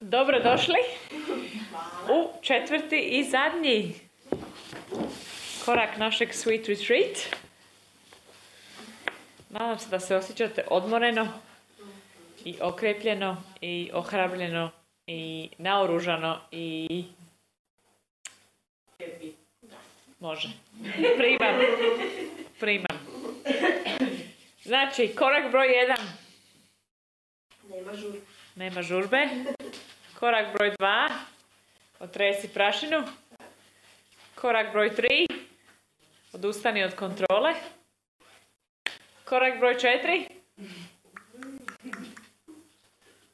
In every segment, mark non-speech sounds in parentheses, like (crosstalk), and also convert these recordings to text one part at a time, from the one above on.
Dobro došli u četvrti i zadnji korak našeg Sweet Retreat. Nadam se da se osjećate odmoreno i okrepljeno i ohrabljeno i naoružano i može. Primam. Primam. Znači, korak broj jedan. Nema žurbe. Nema žurbe. Korak broj dva. Otresi prašinu. Korak broj tri. Odustani od kontrole. Korak broj četiri.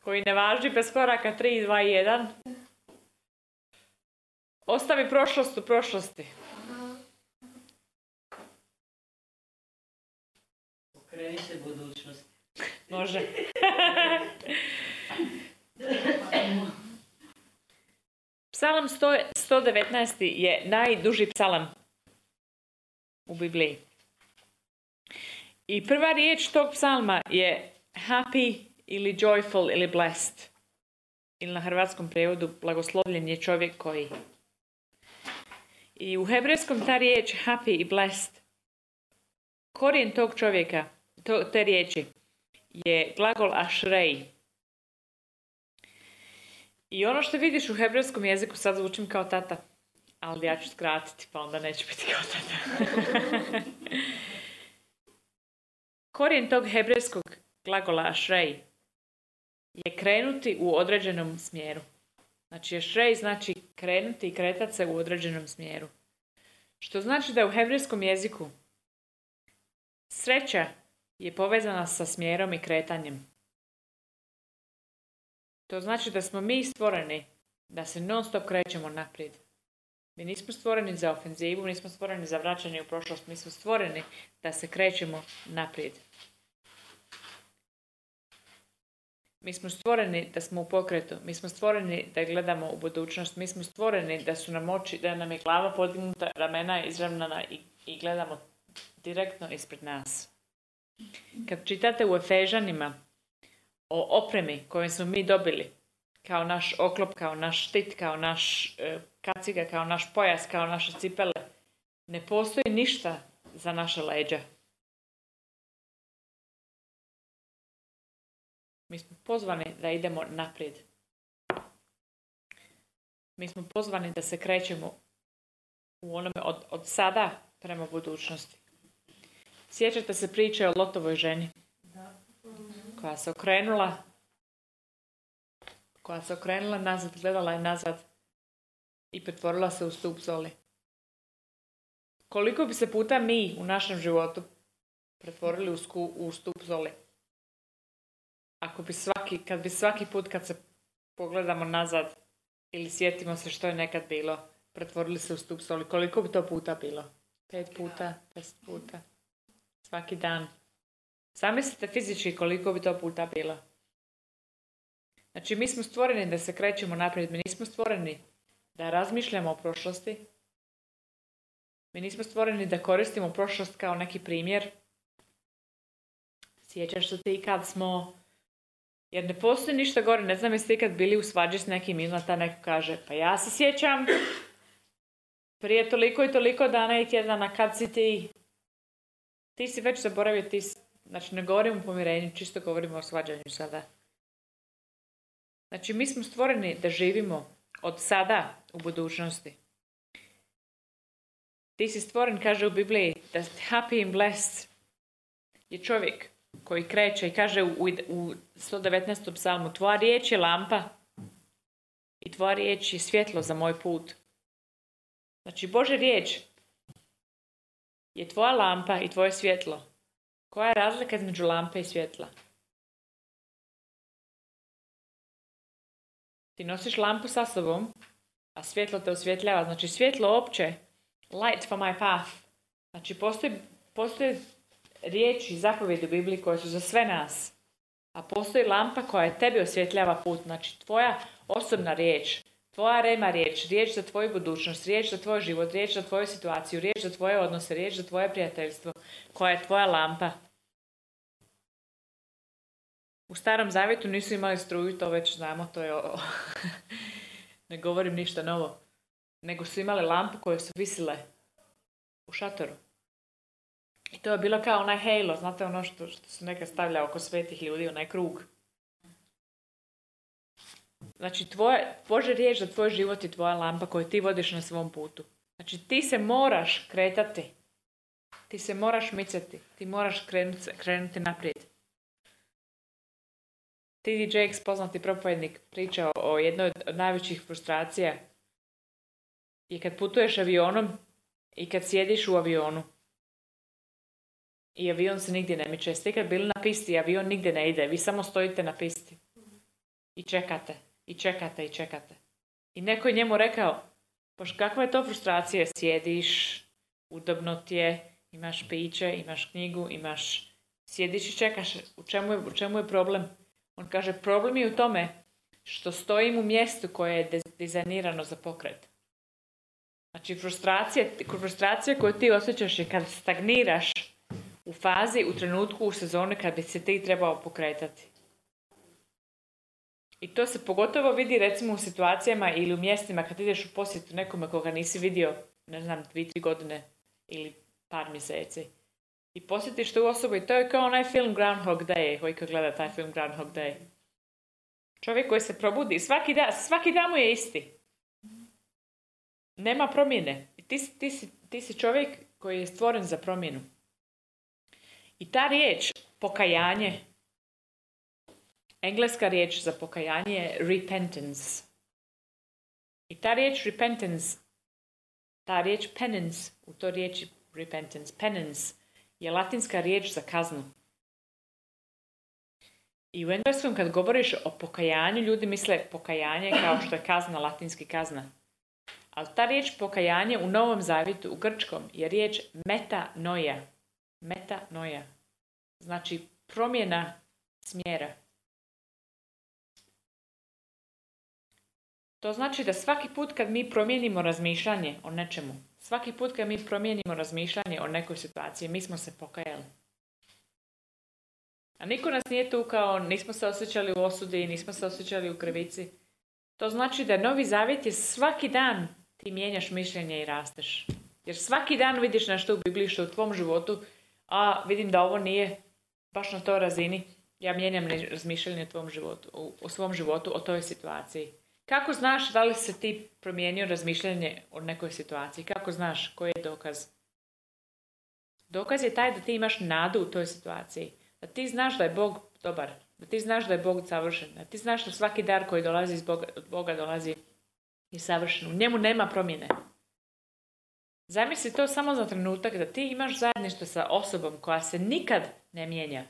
Koji ne važi bez koraka 3, 2 i 1. Ostavi prošlost u prošlosti. Okreni se budućnosti. Može. Psalam 100 119. je najduži psalam u Bibliji. I prva riječ tog psalma je happy ili joyful ili blessed. Ili na hrvatskom prijevodu blagoslovljen je čovjek koji. I u hebrejskom ta riječ happy i blessed korijen tog čovjeka, to, te riječi, je glagol ašrej. I ono što vidiš u hebrejskom jeziku, sad zvučim kao tata, ali ja ću skratiti, pa onda neće biti kao tata. (laughs) Korijen tog hebrejskog glagola ašrej je krenuti u određenom smjeru. Znači, ašrej znači krenuti i kretat se u određenom smjeru. Što znači da u hebrejskom jeziku sreća je povezana sa smjerom i kretanjem. To znači da smo mi stvoreni da se non stop krećemo naprijed. Mi nismo stvoreni za ofenzivu, nismo stvoreni za vraćanje u prošlost, mi smo stvoreni da se krećemo naprijed. Mi smo stvoreni da smo u pokretu, mi smo stvoreni da gledamo u budućnost, mi smo stvoreni da su nam oči, da nam je glava podignuta, ramena izravnana i, i gledamo direktno ispred nas. Kad čitate u Efežanima o opremi koju smo mi dobili, kao naš oklop, kao naš štit, kao naš e, kaciga, kao naš pojas, kao naše cipele, ne postoji ništa za naše leđa. Mi smo pozvani da idemo naprijed. Mi smo pozvani da se krećemo u onome od, od sada prema budućnosti. Sjećate se priče o Lotovoj ženi? Koja se okrenula koja se okrenula nazad, gledala je nazad i pretvorila se u stup zoli. Koliko bi se puta mi u našem životu pretvorili u, sku, u stup zoli? Ako bi svaki, kad bi svaki put kad se pogledamo nazad ili sjetimo se što je nekad bilo, pretvorili se u stup zoli, koliko bi to puta bilo? Pet puta, deset puta, svaki dan. Zamislite fizički koliko bi to puta bilo. Znači, mi smo stvoreni da se krećemo naprijed, mi nismo stvoreni da razmišljamo o prošlosti. Mi nismo stvoreni da koristimo prošlost kao neki primjer. Sjećaš se ti kad smo... Jer ne postoji ništa gore, ne znam jeste ikad bili u svađi s nekim i ta neko kaže, pa ja se sjećam prije toliko i toliko dana i tjedana kad si ti... Ti si već zaboravio, ti si... Znači, ne govorim o pomirenju, čisto govorimo o svađanju sada. Znači, mi smo stvoreni da živimo od sada u budućnosti. Ti si stvoren, kaže u Bibliji, da happy and blessed je čovjek koji kreće i kaže u, u 119. psalmu, tvoja riječ je lampa i tvoja riječ je svjetlo za moj put. Znači, Bože riječ je tvoja lampa i tvoje svjetlo. Koja je razlika između lampe i svjetla? Ti nosiš lampu sa sobom, a svjetlo te osvjetljava. Znači svjetlo opće, light for my path. Znači postoji, postoji riječi, zapovjedi u Bibliji koje su za sve nas. A postoji lampa koja je tebi osvjetljava put. Znači tvoja osobna riječ, tvoja rema riječ, riječ za tvoju budućnost, riječ za tvoj život, riječ za tvoju situaciju, riječ za tvoje odnose, riječ za tvoje prijateljstvo, koja je tvoja lampa. U starom zavjetu nisu imali struju, to već znamo, to je o... (laughs) ne govorim ništa novo. Nego su imali lampu koje su visile u šatoru. I to je bilo kao onaj halo, znate ono što, što su neka stavlja oko svetih ljudi, onaj krug. Znači, tvoje, Bože riječ za tvoj život je tvoja lampa koju ti vodiš na svom putu. Znači, ti se moraš kretati. Ti se moraš micati. Ti moraš krenuti, krenuti naprijed. T.D. Jakes, poznati propovednik, priča o jednoj od najvećih frustracija i kad putuješ avionom i kad sjediš u avionu i avion se nigdje ne miče. Ste kad bili na pisti, avion nigdje ne ide. Vi samo stojite na pisti i čekate, i čekate, i čekate. I neko je njemu rekao, poš kakva je to frustracija? Sjediš, udobno ti je, imaš piće, imaš knjigu, imaš... Sjediš i čekaš. U čemu je, u čemu je problem? On kaže, problem je u tome što stojim u mjestu koje je dizajnirano za pokret. Znači, frustracija, frustracija koju ti osjećaš je kad stagniraš u fazi, u trenutku, u sezoni kad bi se ti trebao pokretati. I to se pogotovo vidi recimo u situacijama ili u mjestima kad ideš u posjetu nekome koga nisi vidio, ne znam, dvi, tri godine ili par mjeseci. I posjetiš tu osobu i to je kao onaj film Groundhog Day, koji ko gleda taj film Groundhog Day. Čovjek koji se probudi, svaki dan, svaki dan mu je isti. Nema promjene. Ti, ti, si, ti si čovjek koji je stvoren za promjenu. I ta riječ, pokajanje, engleska riječ za pokajanje je repentance. I ta riječ repentance, ta riječ penance, u to riječi repentance, penance, je latinska riječ za kaznu. I u engleskom kad govoriš o pokajanju, ljudi misle pokajanje kao što je kazna, latinski kazna. Ali ta riječ pokajanje u Novom Zavjetu, u grčkom, je riječ metanoja. Metanoja. Znači promjena smjera. To znači da svaki put kad mi promijenimo razmišljanje o nečemu, svaki put kad mi promijenimo razmišljanje o nekoj situaciji, mi smo se pokajali. A niko nas nije tukao, nismo se osjećali u osudi, nismo se osjećali u krivici. To znači da Novi Zavjet je svaki dan ti mijenjaš mišljenje i rasteš. Jer svaki dan vidiš nešto u Bibliji što u tvom životu, a vidim da ovo nije baš na toj razini. Ja mijenjam razmišljanje o, tvom životu, u svom životu o toj situaciji. Kako znaš da li se ti promijenio razmišljanje o nekoj situaciji? Kako znaš koji je dokaz? Dokaz je taj da ti imaš nadu u toj situaciji. Da ti znaš da je Bog dobar. Da ti znaš da je Bog savršen. Da ti znaš da svaki dar koji dolazi iz Boga, od Boga dolazi i savršen. U njemu nema promjene. Zamisli to samo za trenutak da ti imaš zajedništvo sa osobom koja se nikad ne mijenja.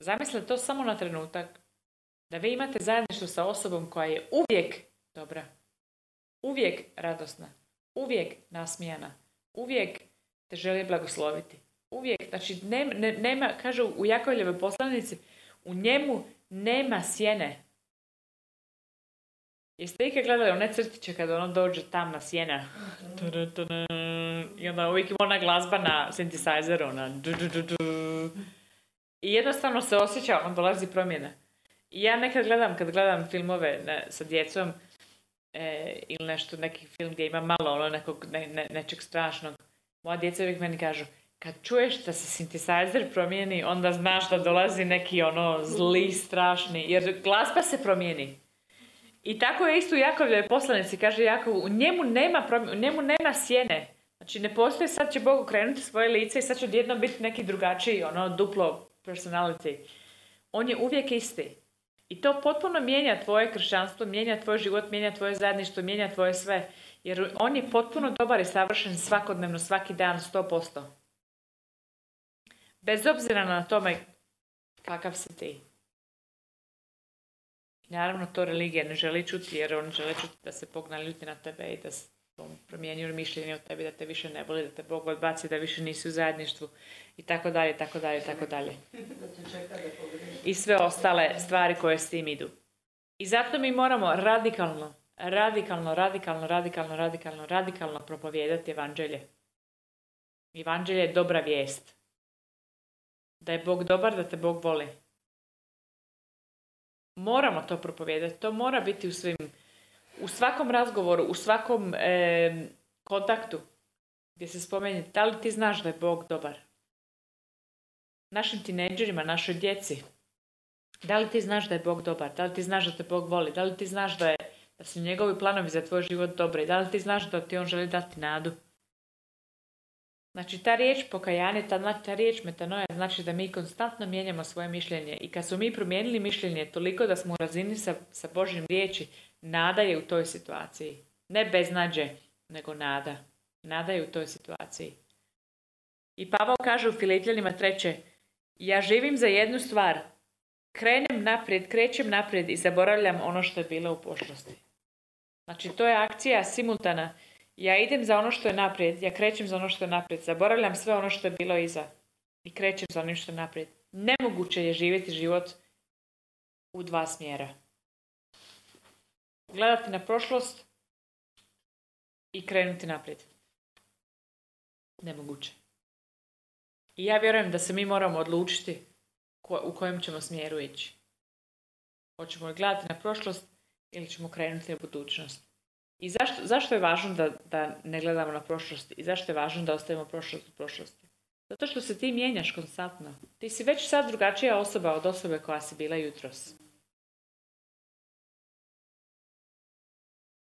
Zamisli to samo na trenutak. Da vi imate zajedništvo sa osobom koja je uvijek dobra. Uvijek radosna. Uvijek nasmijana. Uvijek te želi blagosloviti. Uvijek. Znači, nema, nema kažu u Jakovljevoj poslanici, u njemu nema sjene. Jeste ikad gledali one crtiće kada ono dođe tam na sjena? I onda uvijek ima ona glazba na synthesizer, ona I jednostavno se osjeća, on dolazi promjena. I ja nekad gledam, kad gledam filmove ne, sa djecom, e, ili nešto, neki film gdje ima malo ono nekog, ne, nečeg strašnog, moja djeca uvijek meni kažu, kad čuješ da se synthesizer promijeni, onda znaš da dolazi neki ono zli, strašni, jer glazba se promijeni. I tako je isto u Jakovljoj poslanici, kaže Jakov, u njemu nema, u njemu nema sjene. Znači ne postoji sad će Bog okrenuti svoje lice i sad će odjednom biti neki drugačiji, ono duplo personality. On je uvijek isti. I to potpuno mijenja tvoje kršćanstvo, mijenja tvoj život, mijenja tvoje zajedništvo, mijenja tvoje sve. Jer on je potpuno dobar i savršen svakodnevno, svaki dan, 100%. Bez obzira na tome kakav si ti. Naravno, to religija ne želi čuti, jer on želi čuti da se Bog naljuti na tebe i da promijenio mišljenje o tebi, da te više ne voli, da te Bog odbaci, da više nisi u zajedništvu i tako dalje, tako dalje, tako dalje. I sve ostale stvari koje s tim idu. I zato mi moramo radikalno, radikalno, radikalno, radikalno, radikalno, radikalno propovijedati evanđelje. Evanđelje je dobra vijest. Da je Bog dobar, da te Bog voli. Moramo to propovijedati. To mora biti u svim, u svakom razgovoru, u svakom e, kontaktu gdje se spomenje da li ti znaš da je Bog dobar. Našim tineđerima, našoj djeci. Da li ti znaš da je Bog dobar? Da li ti znaš da te Bog voli? Da li ti znaš da, je, da su njegovi planovi za tvoj život dobri? Da li ti znaš da ti on želi dati nadu? Znači ta riječ pokajanje, ta, ta riječ metanoja znači da mi konstantno mijenjamo svoje mišljenje i kad smo mi promijenili mišljenje toliko da smo u razini sa, sa Božjim riječi, nada je u toj situaciji. Ne beznađe, nego nada. Nada je u toj situaciji. I Pavao kaže u Filipljanima treće, ja živim za jednu stvar, krenem naprijed, krećem naprijed i zaboravljam ono što je bilo u prošlosti. Znači to je akcija simultana ja idem za ono što je naprijed, ja krećem za ono što je naprijed, zaboravljam sve ono što je bilo iza i krećem za ono što je naprijed. Nemoguće je živjeti život u dva smjera. Gledati na prošlost i krenuti naprijed. Nemoguće. I ja vjerujem da se mi moramo odlučiti u kojem ćemo smjeru ići. Hoćemo li gledati na prošlost ili ćemo krenuti na budućnost. I zašto, zašto je važno da, da ne gledamo na prošlost i zašto je važno da ostavimo prošlost u prošlosti? Zato što se ti mijenjaš konstantno. Ti si već sad drugačija osoba od osobe koja si bila jutros.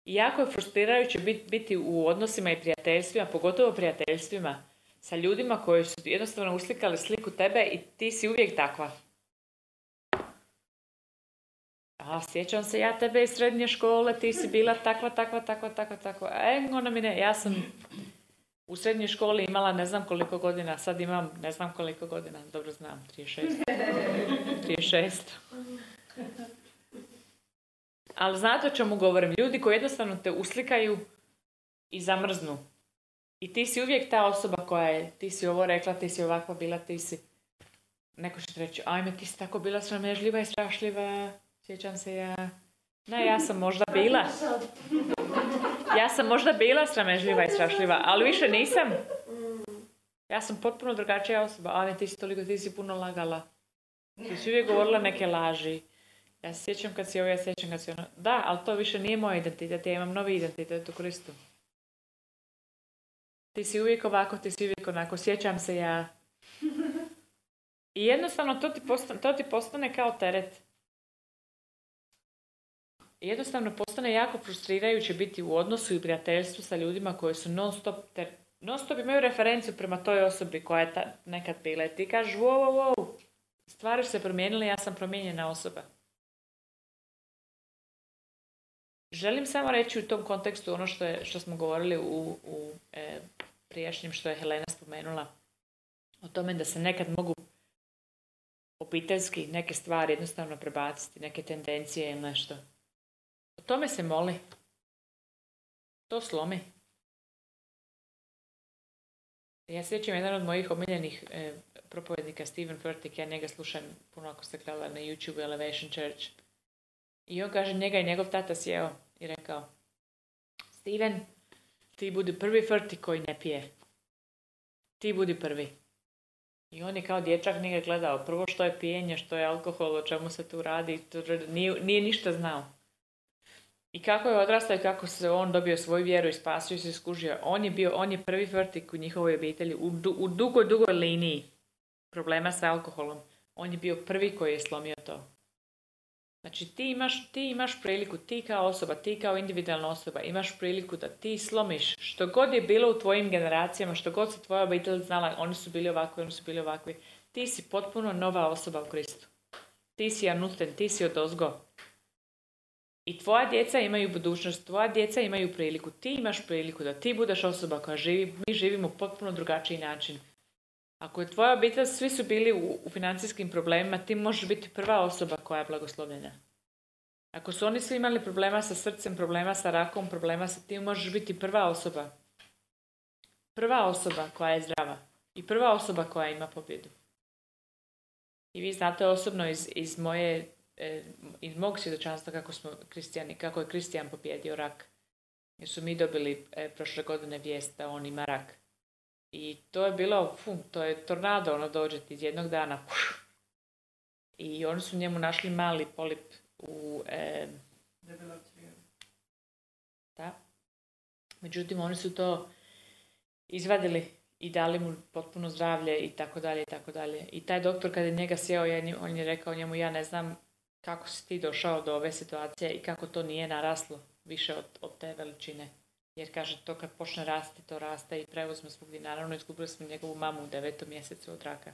I jako je frustrirajuće biti u odnosima i prijateljstvima, pogotovo prijateljstvima, sa ljudima koji su jednostavno uslikali sliku tebe i ti si uvijek takva. A sjećam se ja tebe iz srednje škole, ti si bila takva, takva, takva, takva, takva. E, ona mi ne, ja sam u srednjoj školi imala ne znam koliko godina, sad imam ne znam koliko godina, dobro znam, 36. 36. Ali znate o čemu govorim? Ljudi koji jednostavno te uslikaju i zamrznu. I ti si uvijek ta osoba koja je, ti si ovo rekla, ti si ovakva bila, ti si... Neko će reći, ajme, ti si tako bila sramežljiva i strašljiva. Sjećam se ja... Ne, ja sam možda bila. Ja sam možda bila sramežljiva i strašljiva, ali više nisam. Ja sam potpuno drugačija osoba. Ali ti si toliko, ti si puno lagala. Ti si uvijek govorila neke laži. Ja se sjećam kad si ovo, ja sjećam kad si ono. Da, ali to više nije moj identitet. Ja imam novi identitet u Kristu. Ti si uvijek ovako, ti si uvijek onako. Sjećam se ja. I jednostavno to ti, postane, to ti postane kao teret jednostavno postane jako frustrirajuće biti u odnosu i prijateljstvu sa ljudima koji su non stop, ter, non stop imaju referenciju prema toj osobi koja je ta, nekad bila. I ti kažeš, wow, wow, wow, stvari se promijenile, ja sam promijenjena osoba. Želim samo reći u tom kontekstu ono što, je, što smo govorili u, u e, prijašnjem što je Helena spomenula, o tome da se nekad mogu obiteljski neke stvari jednostavno prebaciti, neke tendencije ili nešto tome se moli. To slomi. Ja sjećam jedan od mojih omiljenih e, propovednika, Steven Furtick, ja njega slušam puno ako ste gledali na YouTube Elevation Church. I on kaže, njega i njegov tata sjeo i rekao, Steven, ti budi prvi Furtick koji ne pije. Ti budi prvi. I on je kao dječak njega gledao. Prvo što je pijenje, što je alkohol, o čemu se tu radi. Nije, nije ništa znao. I kako je odrastao i kako se on dobio svoju vjeru i spasio se skužio. On je bio, on je prvi vrtik u njihovoj obitelji u, u dugoj, dugoj liniji problema sa alkoholom. On je bio prvi koji je slomio to. Znači ti imaš, ti imaš priliku, ti kao osoba, ti kao individualna osoba, imaš priliku da ti slomiš što god je bilo u tvojim generacijama, što god se tvoja obitelj znala, oni su bili ovakvi, oni su bili ovakvi. Ti si potpuno nova osoba u Kristu. Ti si anuten, ti si odozgo. I tvoja djeca imaju budućnost, tvoja djeca imaju priliku, ti imaš priliku da ti budeš osoba koja živi, mi živimo potpuno drugačiji način. Ako je tvoja obitelj, svi su bili u, u financijskim problemima, ti možeš biti prva osoba koja je blagoslovljena. Ako su oni svi imali problema sa srcem, problema sa rakom, problema sa tim, možeš biti prva osoba. Prva osoba koja je zdrava. I prva osoba koja ima pobjedu. I vi znate osobno iz, iz moje e, iz mog svjedočanstva kako smo kako je kristijan pobjedio rak. Jer su mi dobili e, prošle godine vijest da on ima rak. I to je bilo, fu, to je tornado, ono dođe ti iz jednog dana. I oni su njemu našli mali polip u... E, da. Međutim, oni su to izvadili i dali mu potpuno zdravlje i tako dalje i tako dalje. I taj doktor kad je njega sjeo, on je rekao njemu ja ne znam kako si ti došao do ove situacije i kako to nije naraslo više od, od te veličine. Jer kaže, to kad počne rasti, to raste i prevozimo svugdje. Naravno, izgubili smo njegovu mamu u devetom mjesecu od raka.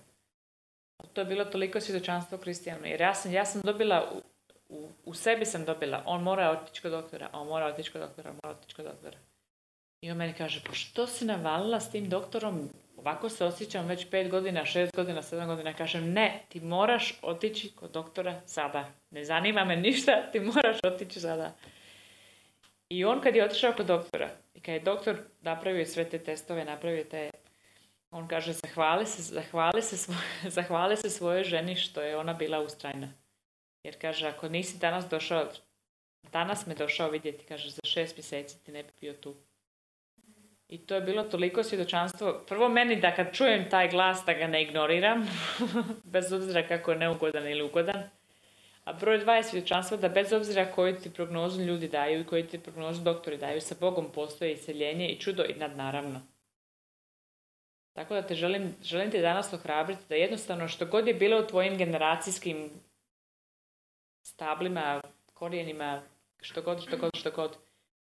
To je bilo toliko svjedočanstvo Kristijanu. Jer ja sam, ja sam dobila, u, u, u, sebi sam dobila, on mora otići kod doktora, on mora otići kod doktora, on mora otići kod doktora. I on meni kaže, pa što si navalila s tim doktorom? Ovako se osjećam već pet godina, šest godina, sedam godina. Kažem, ne, ti moraš otići kod doktora sada. Ne zanima me ništa, ti moraš otići sada. I on kad je otišao kod doktora, i kad je doktor napravio sve te testove, napravio te, on kaže, zahvali se, zahvali se, svoj, (laughs) zahvali svojoj ženi što je ona bila ustrajna. Jer kaže, ako nisi danas došao, danas me došao vidjeti, kaže, za šest mjeseci ti ne bi bio tu. I to je bilo toliko svjedočanstvo. Prvo meni da kad čujem taj glas da ga ne ignoriram, (laughs) bez obzira kako je neugodan ili ugodan. A broj dva je svjedočanstvo da bez obzira koju ti prognozu ljudi daju i koju ti prognozu doktori daju, sa Bogom postoji iseljenje i čudo i nadnaravno. Tako da te želim, želim ti danas ohrabriti da jednostavno što god je bilo u tvojim generacijskim stablima, korijenima, što god, što god, što god,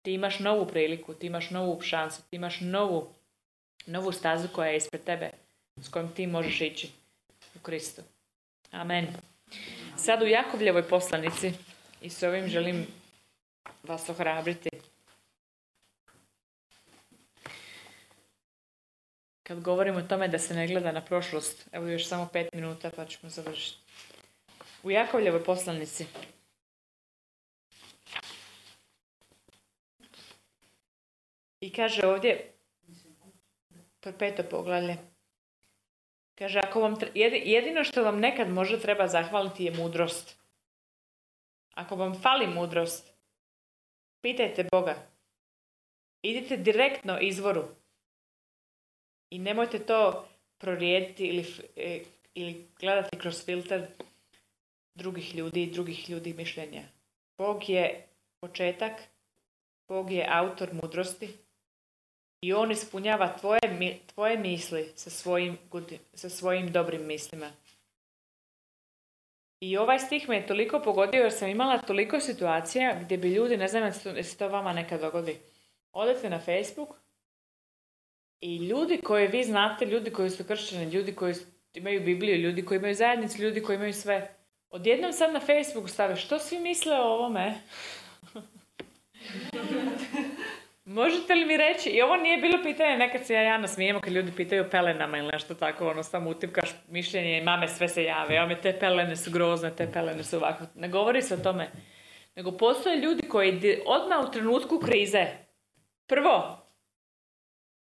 ti imaš novu priliku, ti imaš novu šansu, ti imaš novu, novu stazu koja je ispred tebe, s kojom ti možeš ići u Kristu. Amen. Sad u Jakobljevoj poslanici i s ovim želim vas ohrabriti. Kad govorimo o tome da se ne gleda na prošlost, evo još samo pet minuta pa ćemo završiti. U Jakovljevoj poslanici I kaže ovdje, peto poglavlje, kaže, ako vam, jedino što vam nekad može treba zahvaliti je mudrost. Ako vam fali mudrost, pitajte Boga. Idite direktno izvoru. I nemojte to prorijediti ili, e, ili gledati kroz filter drugih ljudi i drugih ljudi mišljenja. Bog je početak, Bog je autor mudrosti, i on ispunjava tvoje, tvoje misli sa svojim, sa svojim dobrim mislima. I ovaj stih me je toliko pogodio jer sam imala toliko situacija gdje bi ljudi, ne znam se to vama nekad dogodi, odete na Facebook i ljudi koje vi znate, ljudi koji su kršćani, ljudi koji imaju Bibliju, ljudi koji imaju zajednicu, ljudi koji imaju sve, odjednom sad na Facebooku stave što svi misle o ovome? (laughs) Možete li mi reći, i ovo nije bilo pitanje, nekad se ja Jana smijemo kad ljudi pitaju pelenama ili nešto tako, ono samo utipkaš mišljenje i mame sve se jave, ome te pelene su grozne, te pelene su ovako. Ne govori se o tome. Nego postoje ljudi koji odmah u trenutku krize, prvo,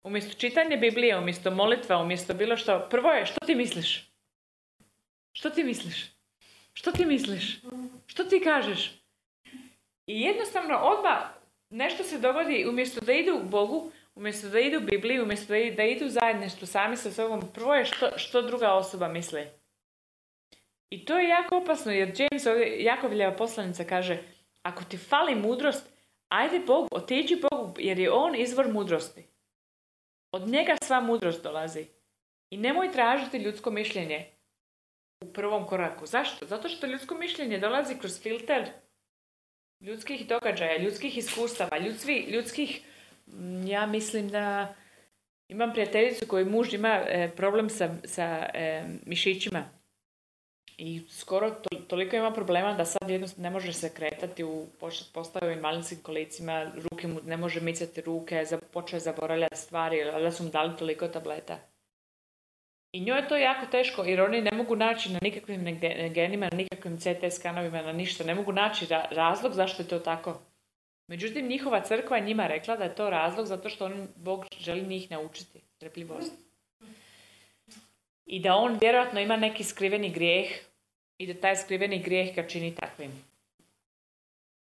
umjesto čitanja Biblije, umjesto molitva, umjesto bilo što, prvo je, što ti misliš? Što ti misliš? Što ti misliš? Što ti kažeš? I jednostavno odmah nešto se dogodi, umjesto da idu Bogu, umjesto da idu u Bibliju, umjesto da idu, zajedništvo sami sa sobom, prvo je što, što druga osoba misli. I to je jako opasno, jer James ovdje, Jakovljeva poslanica kaže, ako ti fali mudrost, ajde Bogu, otiđi Bogu, jer je On izvor mudrosti. Od njega sva mudrost dolazi. I nemoj tražiti ljudsko mišljenje u prvom koraku. Zašto? Zato što ljudsko mišljenje dolazi kroz filter ljudskih događaja, ljudskih iskustava, ljudskih, ljudskih ja mislim da imam prijateljicu koji muž ima e, problem sa, sa e, mišićima i skoro toliko ima problema da sad jednostavno ne može se kretati u postaju invalidskim kolicima, ruke mu ne može micati ruke, počeo zaboravljati stvari, ali da su mu dali toliko tableta. I njoj je to jako teško jer oni ne mogu naći na nikakvim genima, na nikakvim CT skanovima, na ništa. Ne mogu naći razlog zašto je to tako. Međutim, njihova crkva je njima rekla da je to razlog zato što on, Bog želi njih naučiti trpljivost. I da on vjerojatno ima neki skriveni grijeh i da taj skriveni grijeh ga čini takvim.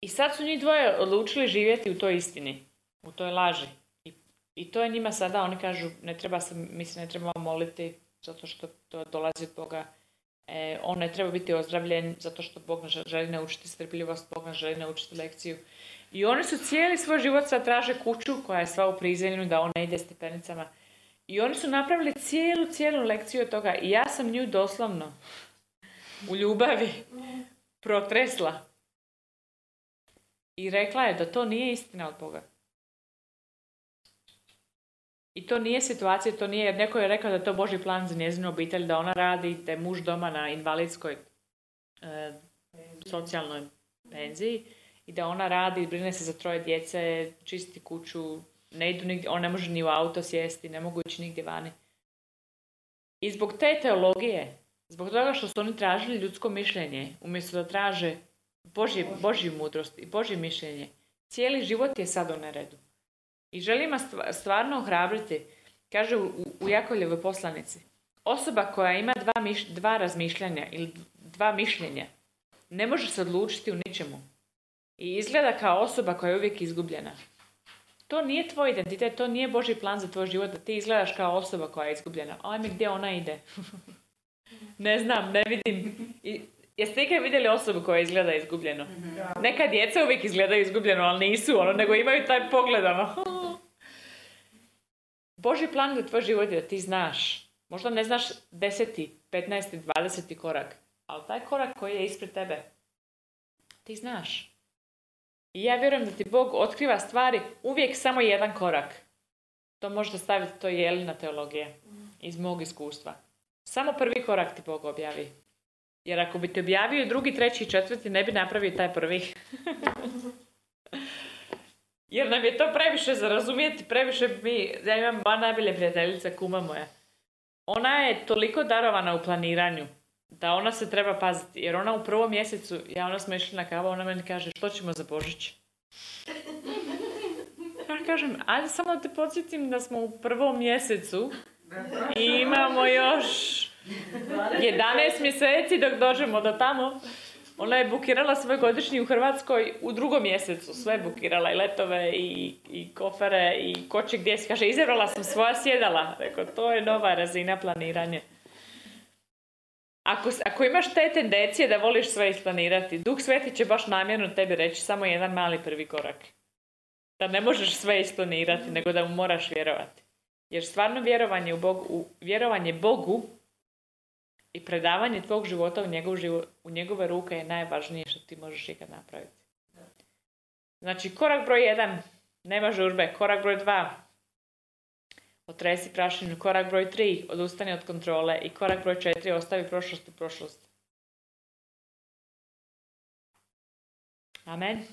I sad su njih dvoje odlučili živjeti u toj istini, u toj laži. I to je njima sada, oni kažu, ne treba se, mi ne trebamo moliti zato što to dolazi od Boga. E, on ne treba biti ozdravljen zato što Bog nas želi naučiti strpljivost, Bog nas želi naučiti lekciju. I oni su cijeli svoj život sad traže kuću koja je sva u prizemlju, da on ne ide stepenicama. I oni su napravili cijelu, cijelu lekciju od toga. I ja sam nju doslovno u ljubavi protresla. I rekla je da to nije istina od Boga. I to nije situacija, to nije, jer neko je rekao da je to Boži plan za njezinu obitelj, da ona radi, da je muž doma na invalidskoj e, socijalnoj penziji i da ona radi, brine se za troje djece, čisti kuću, ne idu nigdje, on ne može ni u auto sjesti, ne mogu ići nigdje vani. I zbog te teologije, zbog toga što su oni tražili ljudsko mišljenje, umjesto da traže Božju mudrost i Božje mišljenje, cijeli život je sad u neredu. I želim stvarno ohrabriti, kaže u, u Jakovljevoj poslanici, osoba koja ima dva, miš, dva razmišljanja ili dva mišljenja, ne može se odlučiti u ničemu. I izgleda kao osoba koja je uvijek izgubljena. To nije tvoj identitet, to nije Boži plan za tvoj život, da ti izgledaš kao osoba koja je izgubljena. Ajme, gdje ona ide? (laughs) ne znam, ne vidim. I, jeste ikad vidjeli osobu koja izgleda izgubljeno? Neka djeca uvijek izgledaju izgubljeno, ali nisu, ono, nego imaju taj pogled, ono. Boži plan za tvoj život je da ti znaš. Možda ne znaš deseti, petnaesti, dvadeseti korak, ali taj korak koji je ispred tebe, ti znaš. I ja vjerujem da ti Bog otkriva stvari uvijek samo jedan korak. To možete staviti, to je jelina teologija iz mog iskustva. Samo prvi korak ti Bog objavi. Jer ako bi ti objavio drugi, treći i četvrti, ne bi napravio taj prvi. (laughs) Jer nam je to previše za razumijeti, previše mi, ja imam dva najbolje prijateljice, kuma moja. Ona je toliko darovana u planiranju da ona se treba paziti. Jer ona u prvom mjesecu, ja ona smo išli na kavu, ona meni kaže što ćemo za Božić? Ja kažem, ajde samo te podsjetim da smo u prvom mjesecu i imamo još 11 mjeseci dok dođemo do tamo. Ona je bukirala svoj godišnji u Hrvatskoj u drugom mjesecu. Sve bukirala i letove i, i kofere i ko će gdje. Kaže, izabrala sam svoja sjedala. Rekao, to je nova razina planiranja. Ako, ako imaš te tendencije da voliš sve isplanirati, Duh Sveti će baš namjerno tebi reći samo jedan mali prvi korak. Da ne možeš sve isplanirati, nego da mu moraš vjerovati. Jer stvarno vjerovanje u, Bogu, vjerovanje Bogu i predavanje tvog života u, njegov život, u njegove ruke je najvažnije što ti možeš ikad napraviti. Znači, korak broj jedan, nema žurbe. Korak broj dva, Otresi prašinu. Korak broj 3. Odustani od kontrole. I korak broj 4. Ostavi prošlost u prošlost. Amen.